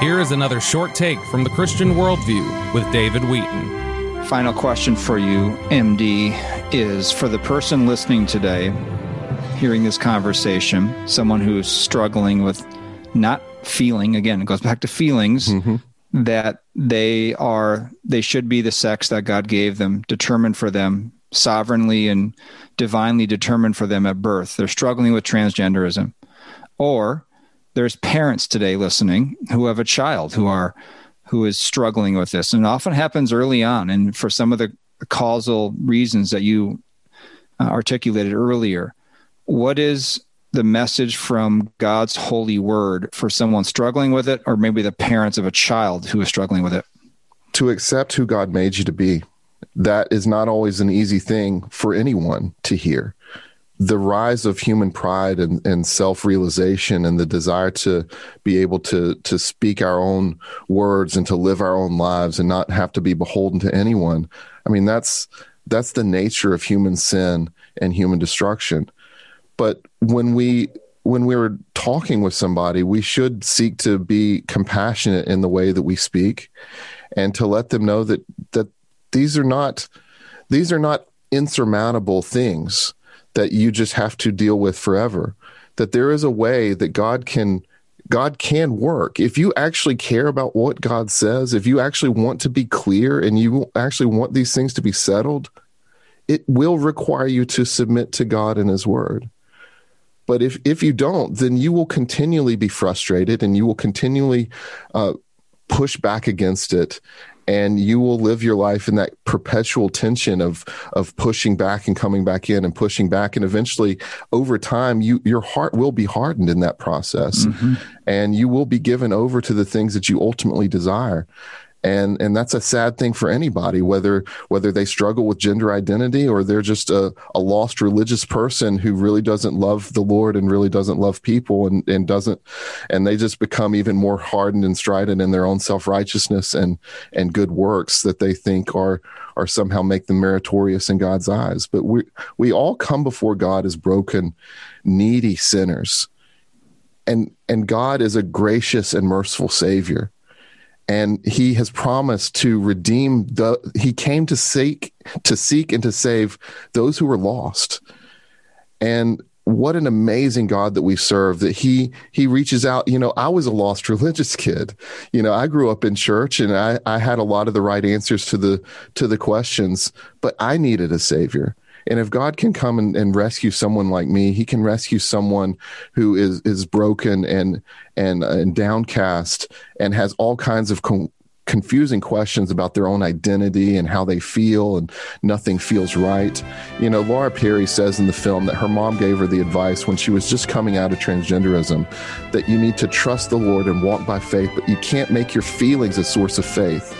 Here is another short take from the Christian Worldview with David Wheaton. Final question for you, MD, is for the person listening today, hearing this conversation, someone who's struggling with not feeling, again, it goes back to feelings, mm-hmm. that they are, they should be the sex that God gave them, determined for them, sovereignly and divinely determined for them at birth. They're struggling with transgenderism. Or there's parents today listening who have a child who are who is struggling with this. And often happens early on. And for some of the causal reasons that you uh, articulated earlier what is the message from God's holy word for someone struggling with it or maybe the parents of a child who is struggling with it? To accept who God made you to be. That is not always an easy thing for anyone to hear the rise of human pride and, and self-realization and the desire to be able to to speak our own words and to live our own lives and not have to be beholden to anyone. I mean that's that's the nature of human sin and human destruction. But when we when we are talking with somebody we should seek to be compassionate in the way that we speak and to let them know that that these are not these are not insurmountable things that you just have to deal with forever. That there is a way that God can God can work. If you actually care about what God says, if you actually want to be clear and you actually want these things to be settled, it will require you to submit to God and his word. But if if you don't, then you will continually be frustrated and you will continually uh, push back against it and you will live your life in that perpetual tension of of pushing back and coming back in and pushing back. And eventually over time you your heart will be hardened in that process. Mm-hmm. and you will be given over to the things that you ultimately desire and and that's a sad thing for anybody whether whether they struggle with gender identity or they're just a, a lost religious person who really doesn't love the lord and really doesn't love people and and doesn't and they just become even more hardened and strident in their own self-righteousness and and good works that they think are are somehow make them meritorious in God's eyes. But we we all come before God as broken needy sinners. And and God is a gracious and merciful savior and he has promised to redeem the he came to seek to seek and to save those who were lost. And what an amazing god that we serve that he he reaches out. You know i was a lost religious kid. You know i grew up in church and i i had a lot of the right answers to the to the questions but i needed a savior and if God can come and, and rescue someone like me, He can rescue someone who is is broken and and uh, and downcast and has all kinds of com- confusing questions about their own identity and how they feel and nothing feels right. You know, Laura Perry says in the film that her mom gave her the advice when she was just coming out of transgenderism that you need to trust the Lord and walk by faith, but you can't make your feelings a source of faith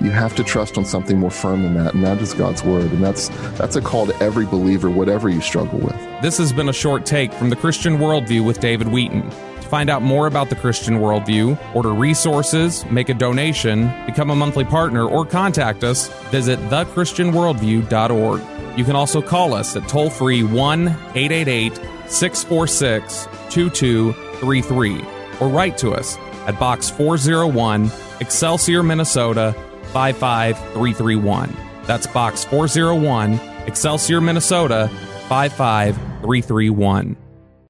you have to trust on something more firm than that, and that is God's word. And that's that's a call to every believer, whatever you struggle with. This has been a short take from the Christian Worldview with David Wheaton. To find out more about the Christian Worldview, order resources, make a donation, become a monthly partner, or contact us, visit thechristianworldview.org. You can also call us at toll free 1 888 646 2233 or write to us at Box 401, Excelsior, Minnesota 55331. That's box 401, Excelsior, Minnesota 55331.